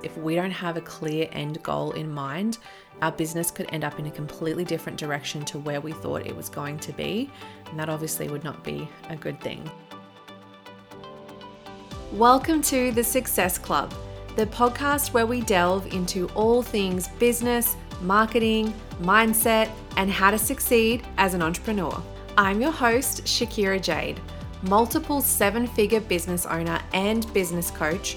If we don't have a clear end goal in mind, our business could end up in a completely different direction to where we thought it was going to be. And that obviously would not be a good thing. Welcome to the Success Club, the podcast where we delve into all things business, marketing, mindset, and how to succeed as an entrepreneur. I'm your host, Shakira Jade, multiple seven figure business owner and business coach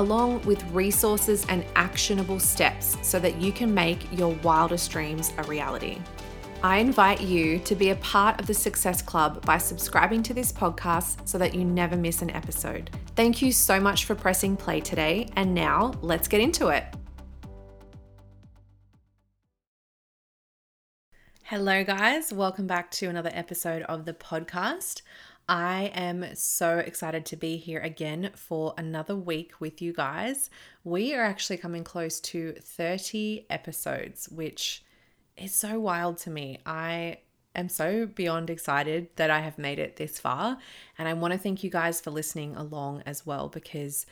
along with resources and actionable steps so that you can make your wildest dreams a reality. I invite you to be a part of the Success Club by subscribing to this podcast so that you never miss an episode. Thank you so much for pressing play today, and now let's get into it. Hello, guys. Welcome back to another episode of the podcast. I am so excited to be here again for another week with you guys. We are actually coming close to 30 episodes, which is so wild to me. I am so beyond excited that I have made it this far. And I want to thank you guys for listening along as well because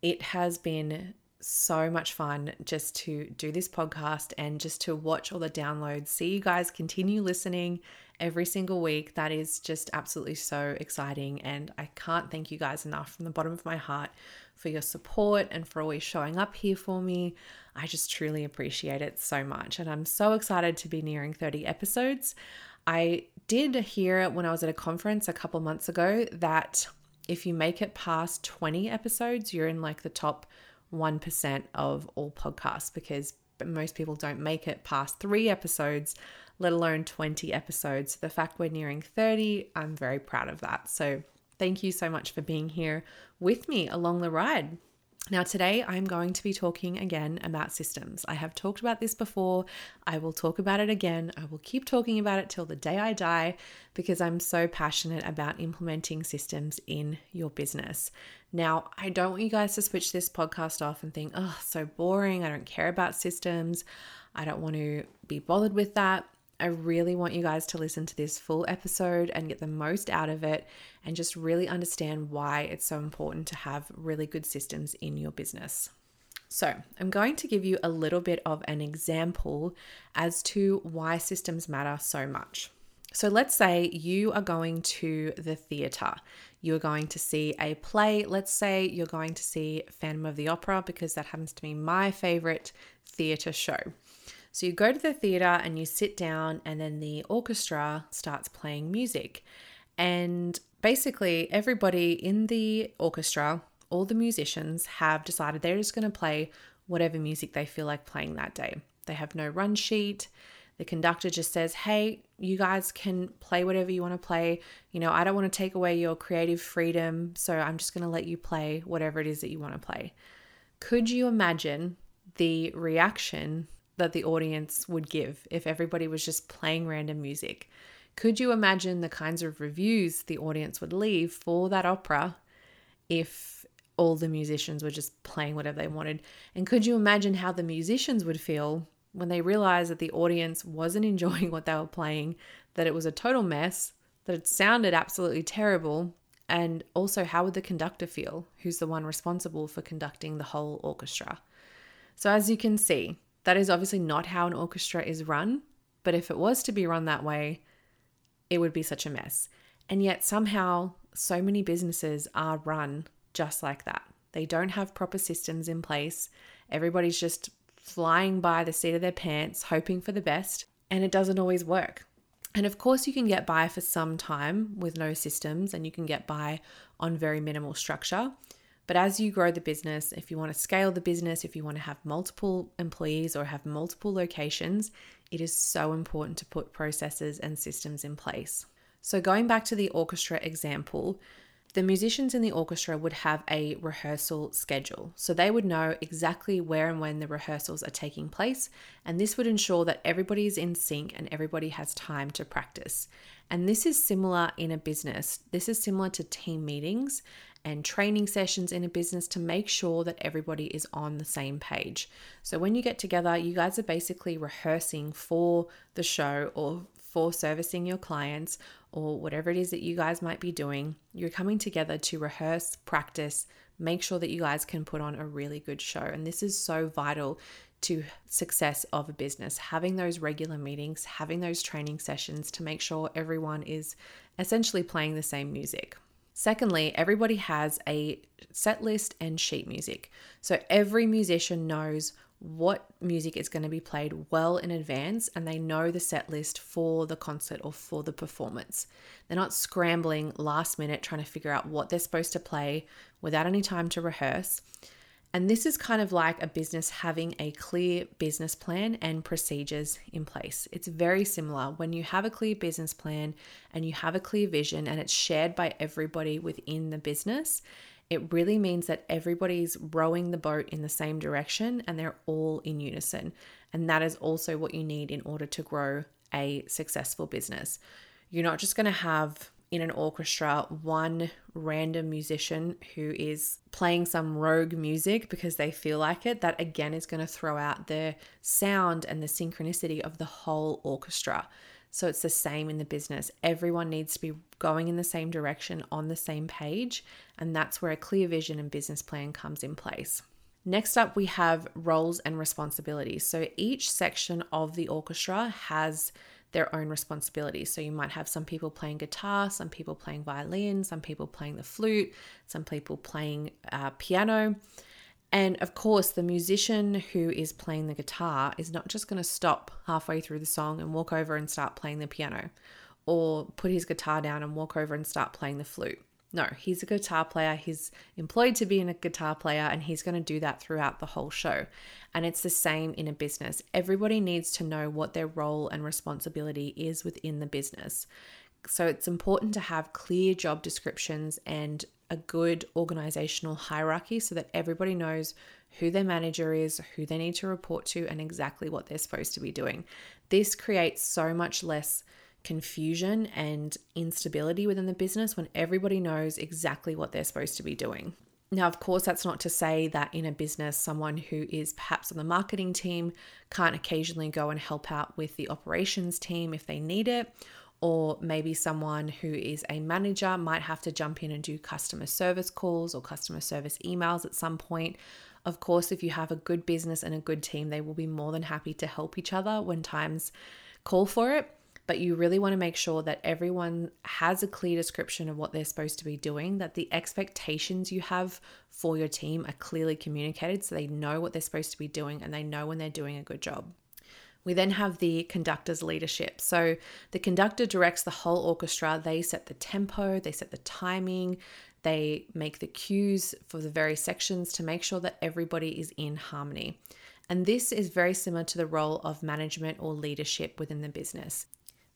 it has been so much fun just to do this podcast and just to watch all the downloads, see you guys continue listening every single week. That is just absolutely so exciting. And I can't thank you guys enough from the bottom of my heart for your support and for always showing up here for me. I just truly appreciate it so much. And I'm so excited to be nearing 30 episodes. I did hear when I was at a conference a couple months ago that if you make it past 20 episodes, you're in like the top 1% of all podcasts because most people don't make it past three episodes let alone 20 episodes. The fact we're nearing 30, I'm very proud of that. So, thank you so much for being here with me along the ride. Now, today I'm going to be talking again about systems. I have talked about this before. I will talk about it again. I will keep talking about it till the day I die because I'm so passionate about implementing systems in your business. Now, I don't want you guys to switch this podcast off and think, oh, so boring. I don't care about systems. I don't want to be bothered with that. I really want you guys to listen to this full episode and get the most out of it and just really understand why it's so important to have really good systems in your business. So, I'm going to give you a little bit of an example as to why systems matter so much. So, let's say you are going to the theatre. You're going to see a play. Let's say you're going to see Phantom of the Opera because that happens to be my favorite theatre show. So you go to the theater and you sit down, and then the orchestra starts playing music. And basically, everybody in the orchestra, all the musicians, have decided they're just going to play whatever music they feel like playing that day. They have no run sheet. The conductor just says, Hey, you guys can play whatever you want to play. You know, I don't want to take away your creative freedom, so I'm just going to let you play whatever it is that you want to play. Could you imagine the reaction that the audience would give if everybody was just playing random music. Could you imagine the kinds of reviews the audience would leave for that opera if all the musicians were just playing whatever they wanted? And could you imagine how the musicians would feel when they realized that the audience wasn't enjoying what they were playing, that it was a total mess, that it sounded absolutely terrible? And also, how would the conductor feel, who's the one responsible for conducting the whole orchestra? So, as you can see, that is obviously not how an orchestra is run, but if it was to be run that way, it would be such a mess. And yet, somehow, so many businesses are run just like that. They don't have proper systems in place. Everybody's just flying by the seat of their pants, hoping for the best, and it doesn't always work. And of course, you can get by for some time with no systems and you can get by on very minimal structure. But as you grow the business, if you want to scale the business, if you want to have multiple employees or have multiple locations, it is so important to put processes and systems in place. So, going back to the orchestra example, the musicians in the orchestra would have a rehearsal schedule. So they would know exactly where and when the rehearsals are taking place. And this would ensure that everybody is in sync and everybody has time to practice. And this is similar in a business. This is similar to team meetings and training sessions in a business to make sure that everybody is on the same page. So when you get together, you guys are basically rehearsing for the show or for servicing your clients or whatever it is that you guys might be doing. You're coming together to rehearse, practice, make sure that you guys can put on a really good show. And this is so vital to success of a business having those regular meetings having those training sessions to make sure everyone is essentially playing the same music Secondly, everybody has a set list and sheet music. So every musician knows what music is going to be played well in advance and they know the set list for the concert or for the performance. They're not scrambling last minute trying to figure out what they're supposed to play without any time to rehearse. And this is kind of like a business having a clear business plan and procedures in place. It's very similar. When you have a clear business plan and you have a clear vision and it's shared by everybody within the business, it really means that everybody's rowing the boat in the same direction and they're all in unison. And that is also what you need in order to grow a successful business. You're not just going to have in an orchestra one random musician who is playing some rogue music because they feel like it, that again is going to throw out the sound and the synchronicity of the whole orchestra. So it's the same in the business. Everyone needs to be going in the same direction on the same page, and that's where a clear vision and business plan comes in place. Next up, we have roles and responsibilities. So each section of the orchestra has their own responsibilities. So you might have some people playing guitar, some people playing violin, some people playing the flute, some people playing uh, piano. And of course, the musician who is playing the guitar is not just going to stop halfway through the song and walk over and start playing the piano or put his guitar down and walk over and start playing the flute. No, he's a guitar player. He's employed to be a guitar player, and he's going to do that throughout the whole show. And it's the same in a business. Everybody needs to know what their role and responsibility is within the business. So it's important to have clear job descriptions and a good organizational hierarchy so that everybody knows who their manager is, who they need to report to, and exactly what they're supposed to be doing. This creates so much less confusion and instability within the business when everybody knows exactly what they're supposed to be doing. Now, of course, that's not to say that in a business, someone who is perhaps on the marketing team can't occasionally go and help out with the operations team if they need it, or maybe someone who is a manager might have to jump in and do customer service calls or customer service emails at some point. Of course, if you have a good business and a good team, they will be more than happy to help each other when times call for it but you really want to make sure that everyone has a clear description of what they're supposed to be doing, that the expectations you have for your team are clearly communicated so they know what they're supposed to be doing and they know when they're doing a good job. We then have the conductor's leadership. So the conductor directs the whole orchestra. They set the tempo, they set the timing, they make the cues for the various sections to make sure that everybody is in harmony. And this is very similar to the role of management or leadership within the business.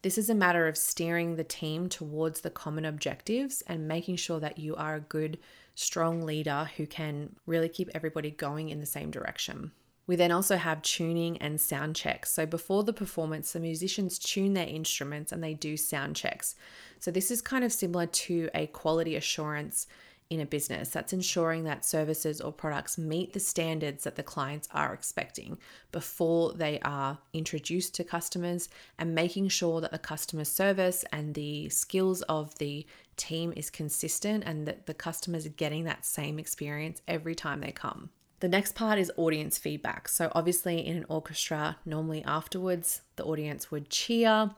This is a matter of steering the team towards the common objectives and making sure that you are a good, strong leader who can really keep everybody going in the same direction. We then also have tuning and sound checks. So before the performance, the musicians tune their instruments and they do sound checks. So this is kind of similar to a quality assurance in a business. That's ensuring that services or products meet the standards that the clients are expecting before they are introduced to customers and making sure that the customer service and the skills of the team is consistent and that the customers are getting that same experience every time they come. The next part is audience feedback. So, obviously, in an orchestra, normally afterwards, the audience would cheer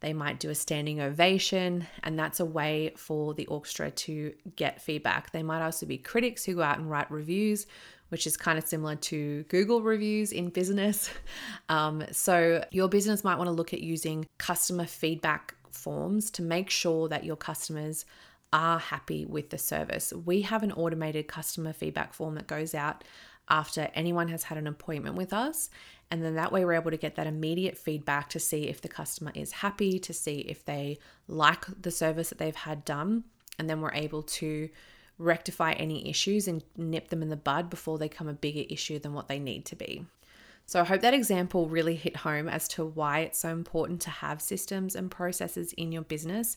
they might do a standing ovation, and that's a way for the orchestra to get feedback. They might also be critics who go out and write reviews, which is kind of similar to Google reviews in business. Um, so, your business might want to look at using customer feedback forms to make sure that your customers are happy with the service. We have an automated customer feedback form that goes out after anyone has had an appointment with us. And then that way, we're able to get that immediate feedback to see if the customer is happy, to see if they like the service that they've had done. and then we're able to rectify any issues and nip them in the bud before they become a bigger issue than what they need to be. So I hope that example really hit home as to why it's so important to have systems and processes in your business.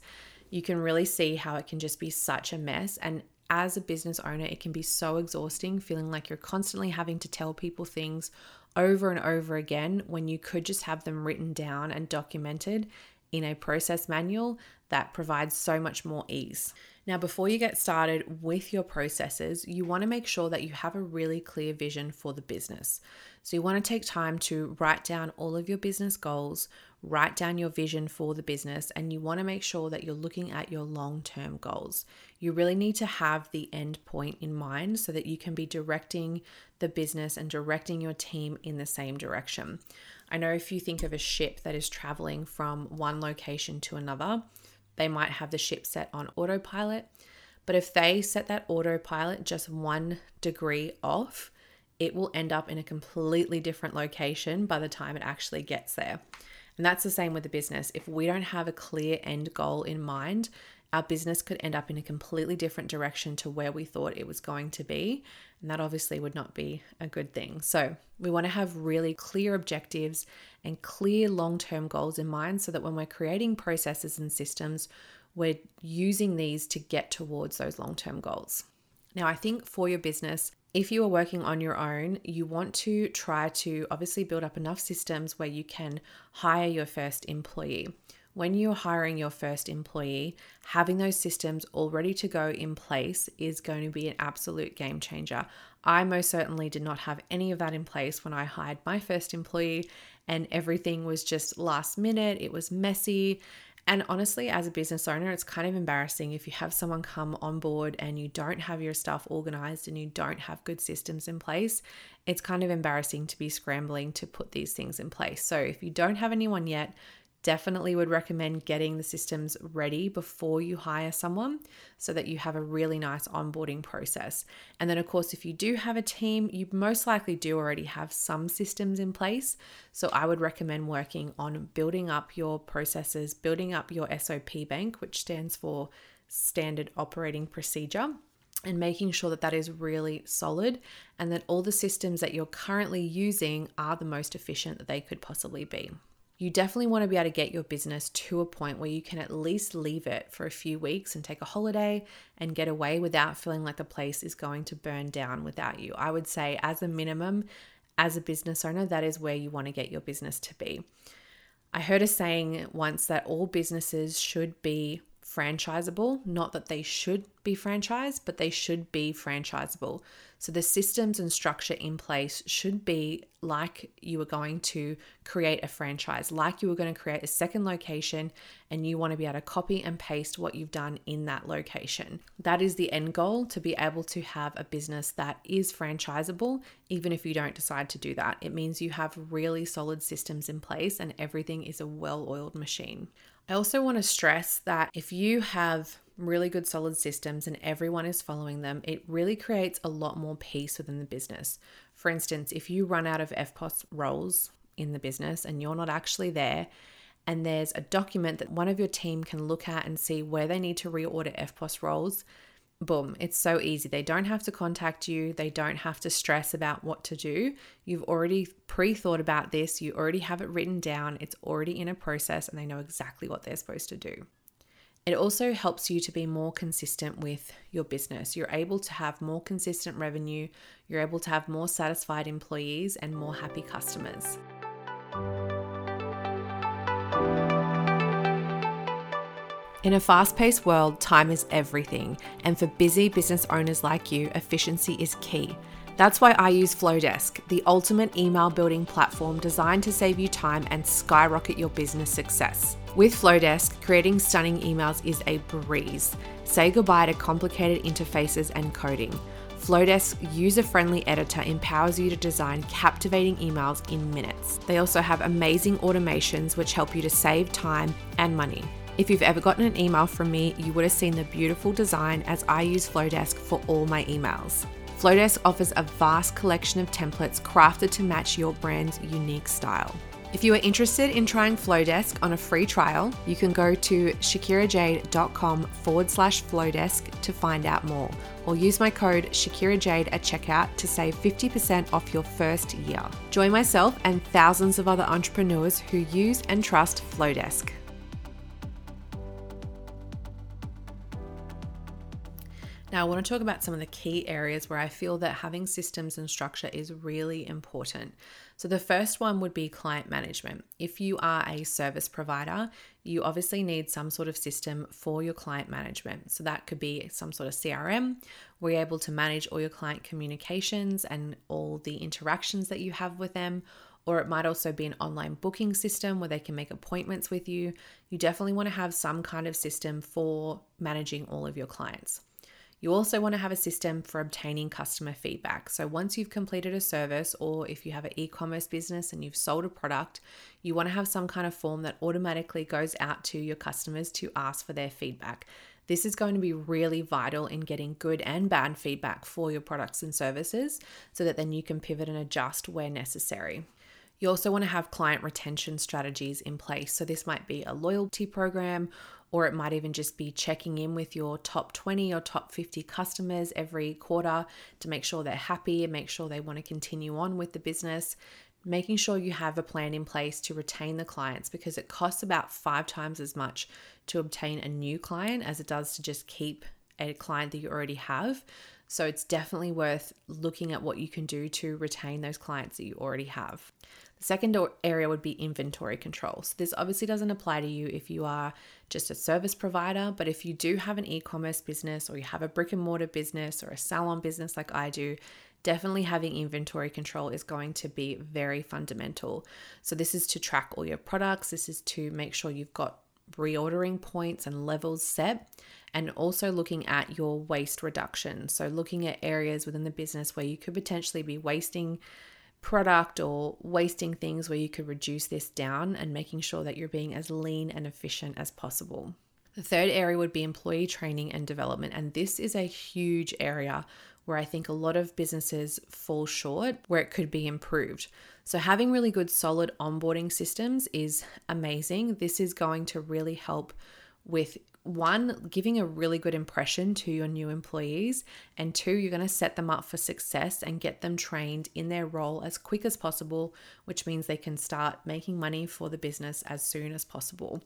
You can really see how it can just be such a mess. And as a business owner, it can be so exhausting feeling like you're constantly having to tell people things over and over again when you could just have them written down and documented in a process manual that provides so much more ease. Now, before you get started with your processes, you want to make sure that you have a really clear vision for the business. So, you want to take time to write down all of your business goals, write down your vision for the business, and you want to make sure that you're looking at your long term goals. You really need to have the end point in mind so that you can be directing the business and directing your team in the same direction. I know if you think of a ship that is traveling from one location to another, they might have the ship set on autopilot. But if they set that autopilot just one degree off, it will end up in a completely different location by the time it actually gets there. And that's the same with the business. If we don't have a clear end goal in mind, our business could end up in a completely different direction to where we thought it was going to be. And that obviously would not be a good thing. So, we want to have really clear objectives and clear long term goals in mind so that when we're creating processes and systems, we're using these to get towards those long term goals. Now, I think for your business, if you are working on your own, you want to try to obviously build up enough systems where you can hire your first employee when you're hiring your first employee, having those systems all ready to go in place is going to be an absolute game changer. I most certainly did not have any of that in place when I hired my first employee, and everything was just last minute. It was messy. And honestly, as a business owner, it's kind of embarrassing if you have someone come on board and you don't have your stuff organized and you don't have good systems in place. It's kind of embarrassing to be scrambling to put these things in place. So, if you don't have anyone yet, definitely would recommend getting the systems ready before you hire someone so that you have a really nice onboarding process. And then, of course, if you do have a team, you most likely do already have some systems in place. So I would recommend working on building up your processes, building up your SOP bank, which stands for Standard Operating Procedure and making sure that that is really solid and that all the systems that you're currently using are the most efficient that they could possibly be you definitely want to be able to get your business to a point where you can at least leave it for a few weeks and take a holiday and get away without feeling like the place is going to burn down without you. I would say, as a minimum, as a business owner, that is where you want to get your business to be. I heard a saying once that all businesses should be franchisable. Not that they should be franchised, but they should be franchisable. So the systems and structure in place should be like you were going to create a franchise, like you were going to create a second location and you want to be able to copy and paste what you've done in that location. That is the end goal to be able to have a business that is franchisable, even if you don't decide to do that. It means you have really solid systems in place and everything is a well oiled machine. I also want to stress that if you have really good solid systems and everyone is following them, it really creates a lot more peace within the business. For instance, if you run out of EFTPOS rolls in the business and you're not actually there, and there's a document that one of your team can look at and see where they need to reorder EFTPOS rolls, boom, it's so easy. They don't have to contact you, they don't have to stress about what to do. You've already pre thought about this, you already have it written down, it's already in a process, and they know exactly what they're supposed to do. It also helps you to be more consistent with your business. You're able to have more consistent revenue, you're able to have more satisfied employees, and more happy customers. In a fast paced world, time is everything, and for busy business owners like you, efficiency is key. That's why I use Flodesk, the ultimate email building platform designed to save you time and skyrocket your business success. With Flodesk, creating stunning emails is a breeze. Say goodbye to complicated interfaces and coding. Flodesk's user friendly editor empowers you to design captivating emails in minutes. They also have amazing automations which help you to save time and money. If you've ever gotten an email from me, you would have seen the beautiful design as I use Flodesk for all my emails. Flodesk offers a vast collection of templates crafted to match your brand's unique style. If you are interested in trying Flodesk on a free trial, you can go to shakirajade.com forward slash Flodesk to find out more, or use my code ShakiraJade at checkout to save 50% off your first year. Join myself and thousands of other entrepreneurs who use and trust Flodesk. Now, I want to talk about some of the key areas where I feel that having systems and structure is really important. So, the first one would be client management. If you are a service provider, you obviously need some sort of system for your client management. So, that could be some sort of CRM where you're able to manage all your client communications and all the interactions that you have with them or it might also be an online booking system where they can make appointments with you. You definitely want to have some kind of system for managing all of your clients. You also want to have a system for obtaining customer feedback. So, once you've completed a service, or if you have an e commerce business and you've sold a product, you want to have some kind of form that automatically goes out to your customers to ask for their feedback. This is going to be really vital in getting good and bad feedback for your products and services so that then you can pivot and adjust where necessary. You also want to have client retention strategies in place. So, this might be a loyalty program or it might even just be checking in with your top 20 or top 50 customers every quarter to make sure they're happy and make sure they want to continue on with the business. Making sure you have a plan in place to retain the clients because it costs about five times as much to obtain a new client as it does to just keep a client that you already have. So it's definitely worth looking at what you can do to retain those clients that you already have. Second area would be inventory control. So, this obviously doesn't apply to you if you are just a service provider, but if you do have an e commerce business or you have a brick and mortar business or a salon business like I do, definitely having inventory control is going to be very fundamental. So, this is to track all your products, this is to make sure you've got reordering points and levels set, and also looking at your waste reduction. So, looking at areas within the business where you could potentially be wasting product or wasting things where you could reduce this down and making sure that you're being as lean and efficient as possible. The third area would be employee training and development. And this is a huge area where I think a lot of businesses fall short, where it could be improved. So, having really good, solid onboarding systems is amazing. This is going to really help with one, giving a really good impression to your new employees, and two, you're going to set them up for success and get them trained in their role as quick as possible, which means they can start making money for the business as soon as possible.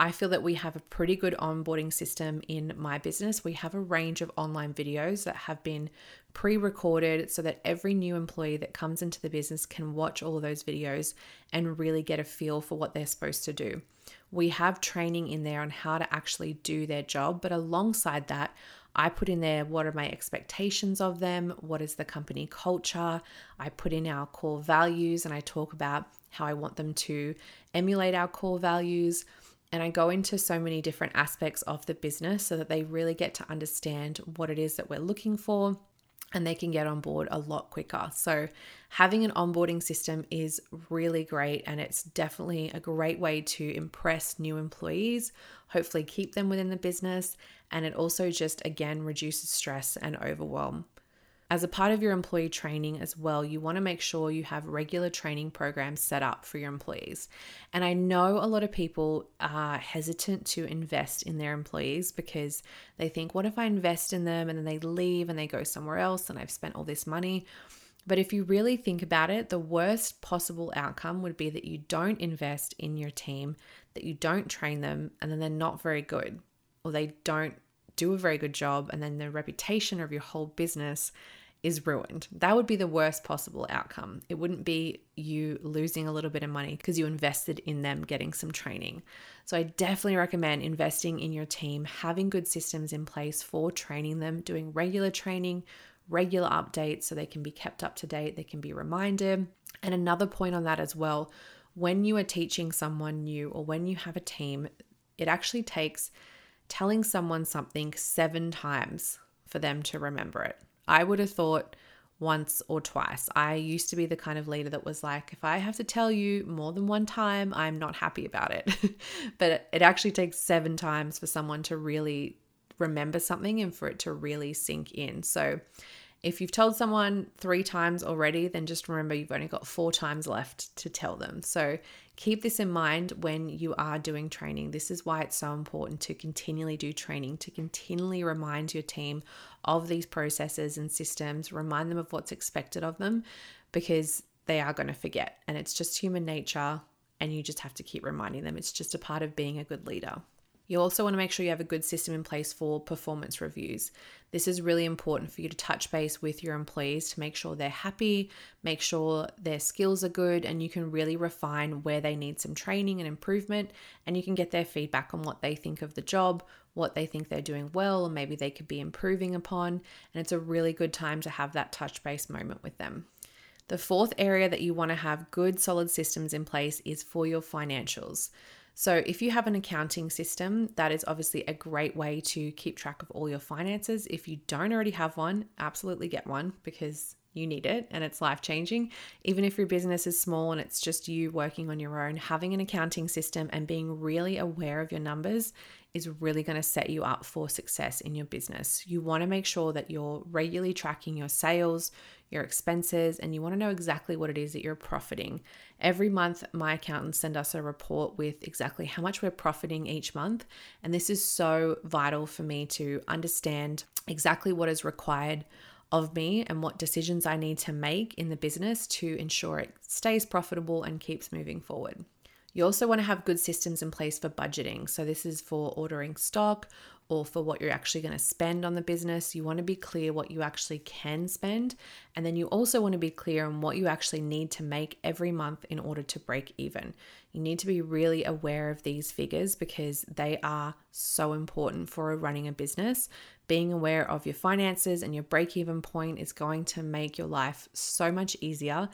I feel that we have a pretty good onboarding system in my business. We have a range of online videos that have been pre recorded so that every new employee that comes into the business can watch all of those videos and really get a feel for what they're supposed to do. We have training in there on how to actually do their job, but alongside that, I put in there what are my expectations of them, what is the company culture. I put in our core values and I talk about how I want them to emulate our core values. And I go into so many different aspects of the business so that they really get to understand what it is that we're looking for and they can get on board a lot quicker. So, having an onboarding system is really great, and it's definitely a great way to impress new employees, hopefully, keep them within the business, and it also just again reduces stress and overwhelm. As a part of your employee training as well, you want to make sure you have regular training programs set up for your employees. And I know a lot of people are hesitant to invest in their employees because they think, what if I invest in them and then they leave and they go somewhere else and I've spent all this money? But if you really think about it, the worst possible outcome would be that you don't invest in your team, that you don't train them, and then they're not very good, or they don't do a very good job, and then the reputation of your whole business is ruined. That would be the worst possible outcome. It wouldn't be you losing a little bit of money because you invested in them getting some training. So, I definitely recommend investing in your team, having good systems in place for training them, doing regular training, regular updates so they can be kept up to date, they can be reminded. And another point on that as well when you are teaching someone new or when you have a team, it actually takes telling someone something seven times for them to remember it. I would have thought once or twice. I used to be the kind of leader that was like, if I have to tell you more than one time, I'm not happy about it. but it actually takes seven times for someone to really remember something and for it to really sink in. So if you've told someone three times already, then just remember you've only got four times left to tell them. So keep this in mind when you are doing training. This is why it's so important to continually do training, to continually remind your team of these processes and systems, remind them of what's expected of them, because they are going to forget. And it's just human nature, and you just have to keep reminding them. It's just a part of being a good leader. You also want to make sure you have a good system in place for performance reviews. This is really important for you to touch base with your employees to make sure they're happy, make sure their skills are good, and you can really refine where they need some training and improvement. And you can get their feedback on what they think of the job, what they think they're doing well, or maybe they could be improving upon. And it's a really good time to have that touch base moment with them. The fourth area that you want to have good solid systems in place is for your financials. So, if you have an accounting system, that is obviously a great way to keep track of all your finances. If you don't already have one, absolutely get one because you need it and it's life changing. Even if your business is small and it's just you working on your own, having an accounting system and being really aware of your numbers is really going to set you up for success in your business. You want to make sure that you're regularly tracking your sales, your expenses, and you want to know exactly what it is that you're profiting. Every month, my accountants send us a report with exactly how much we're profiting each month. And this is so vital for me to understand exactly what is required of me and what decisions I need to make in the business to ensure it stays profitable and keeps moving forward. You also want to have good systems in place for budgeting. So, this is for ordering stock or for what you're actually going to spend on the business. You want to be clear what you actually can spend. And then you also want to be clear on what you actually need to make every month in order to break even. You need to be really aware of these figures because they are so important for running a business. Being aware of your finances and your break even point is going to make your life so much easier.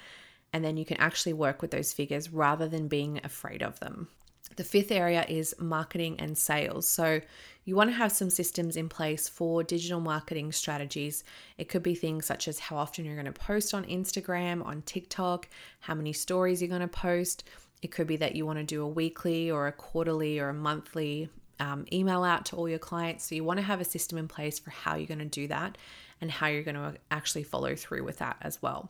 And then you can actually work with those figures rather than being afraid of them. The fifth area is marketing and sales. So, you want to have some systems in place for digital marketing strategies. It could be things such as how often you're going to post on Instagram, on TikTok, how many stories you're going to post. It could be that you want to do a weekly or a quarterly or a monthly um, email out to all your clients. So, you want to have a system in place for how you're going to do that and how you're going to actually follow through with that as well.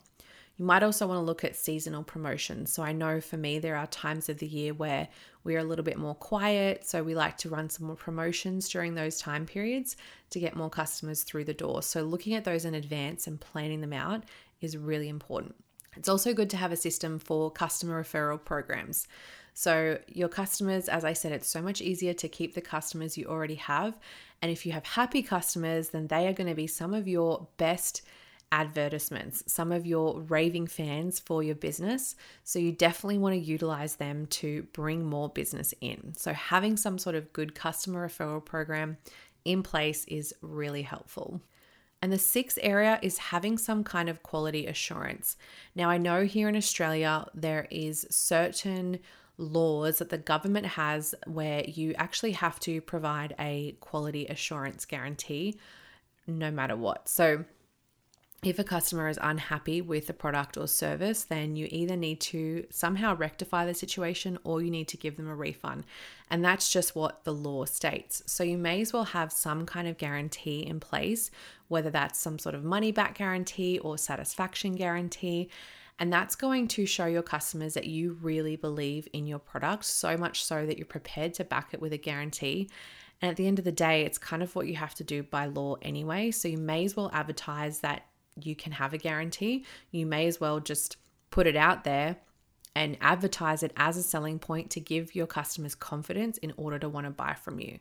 You might also want to look at seasonal promotions. So I know for me, there are times of the year where we're a little bit more quiet. So we like to run some more promotions during those time periods to get more customers through the door. So looking at those in advance and planning them out is really important. It's also good to have a system for customer referral programs. So, your customers, as I said, it's so much easier to keep the customers you already have. And if you have happy customers, then they are going to be some of your best advertisements, some of your raving fans for your business. So you definitely want to utilize them to bring more business in. So having some sort of good customer referral program in place is really helpful. And the sixth area is having some kind of quality assurance. Now, I know here in Australia there is certain laws that the government has where you actually have to provide a quality assurance guarantee no matter what. So, if a customer is unhappy with the product or service, then you either need to somehow rectify the situation or you need to give them a refund. And that's just what the law states. So you may as well have some kind of guarantee in place, whether that's some sort of money back guarantee or satisfaction guarantee. And that's going to show your customers that you really believe in your product, so much so that you're prepared to back it with a guarantee. And at the end of the day, it's kind of what you have to do by law anyway. So you may as well advertise that you can have a guarantee, you may as well just put it out there and advertise it as a selling point to give your customers confidence in order to want to buy from you.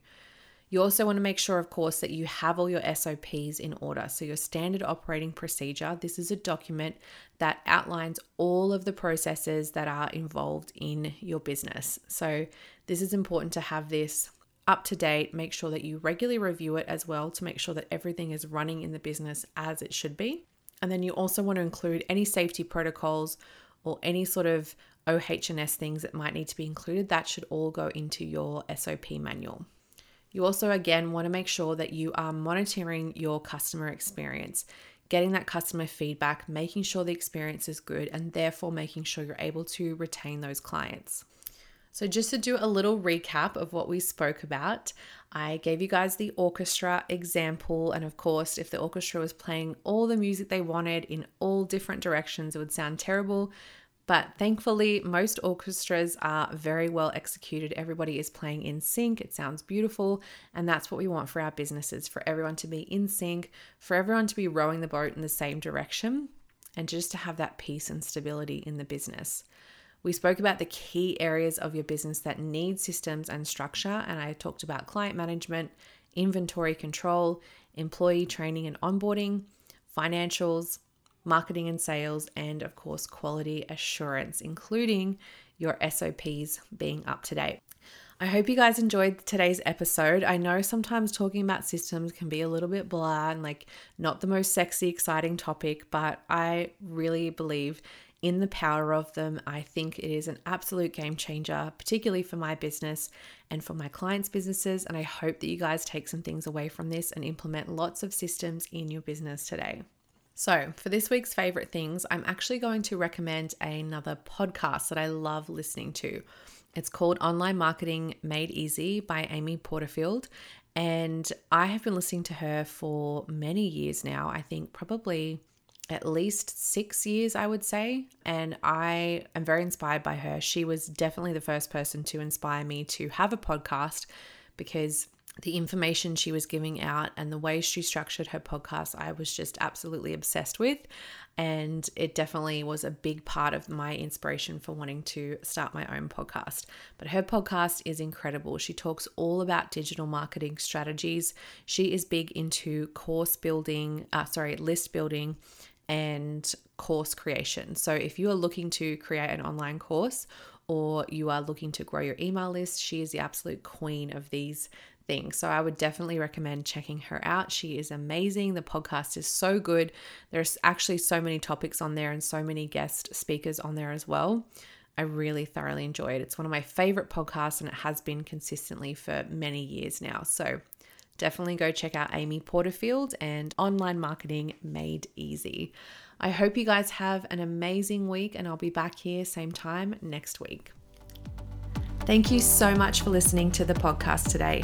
You also want to make sure, of course, that you have all your SOPs in order. So, your standard operating procedure this is a document that outlines all of the processes that are involved in your business. So, this is important to have this up to date. Make sure that you regularly review it as well to make sure that everything is running in the business as it should be. And then you also want to include any safety protocols or any sort of OH&S things that might need to be included. That should all go into your SOP manual. You also, again, want to make sure that you are monitoring your customer experience, getting that customer feedback, making sure the experience is good, and therefore making sure you're able to retain those clients. So, just to do a little recap of what we spoke about, I gave you guys the orchestra example. And of course, if the orchestra was playing all the music they wanted in all different directions, it would sound terrible. But thankfully, most orchestras are very well executed. Everybody is playing in sync. It sounds beautiful. And that's what we want for our businesses for everyone to be in sync, for everyone to be rowing the boat in the same direction, and just to have that peace and stability in the business. We spoke about the key areas of your business that need systems and structure. And I talked about client management, inventory control, employee training and onboarding, financials, marketing and sales, and of course, quality assurance, including your SOPs being up to date. I hope you guys enjoyed today's episode. I know sometimes talking about systems can be a little bit blah and like not the most sexy, exciting topic, but I really believe in the power of them. I think it is an absolute game changer, particularly for my business and for my clients' businesses. And I hope that you guys take some things away from this and implement lots of systems in your business today. So, for this week's favorite things, I'm actually going to recommend another podcast that I love listening to. It's called Online Marketing Made Easy by Amy Porterfield. And I have been listening to her for many years now. I think probably at least six years, I would say. And I am very inspired by her. She was definitely the first person to inspire me to have a podcast because the information she was giving out and the way she structured her podcast, I was just absolutely obsessed with. And it definitely was a big part of my inspiration for wanting to start my own podcast. But her podcast is incredible. She talks all about digital marketing strategies. She is big into course building, uh, sorry, list building and course creation. So if you are looking to create an online course or you are looking to grow your email list, she is the absolute queen of these things. So I would definitely recommend checking her out. She is amazing. The podcast is so good. There's actually so many topics on there and so many guest speakers on there as well. I really thoroughly enjoy it. It's one of my favorite podcasts and it has been consistently for many years now. So definitely go check out Amy Porterfield and Online Marketing Made Easy. I hope you guys have an amazing week and I'll be back here same time next week. Thank you so much for listening to the podcast today.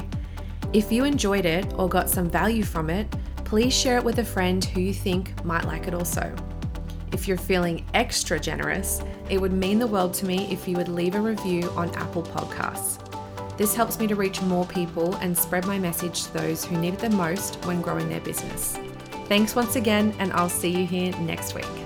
If you enjoyed it or got some value from it, please share it with a friend who you think might like it also. If you're feeling extra generous, it would mean the world to me if you would leave a review on Apple Podcasts. This helps me to reach more people and spread my message to those who need it the most when growing their business. Thanks once again, and I'll see you here next week.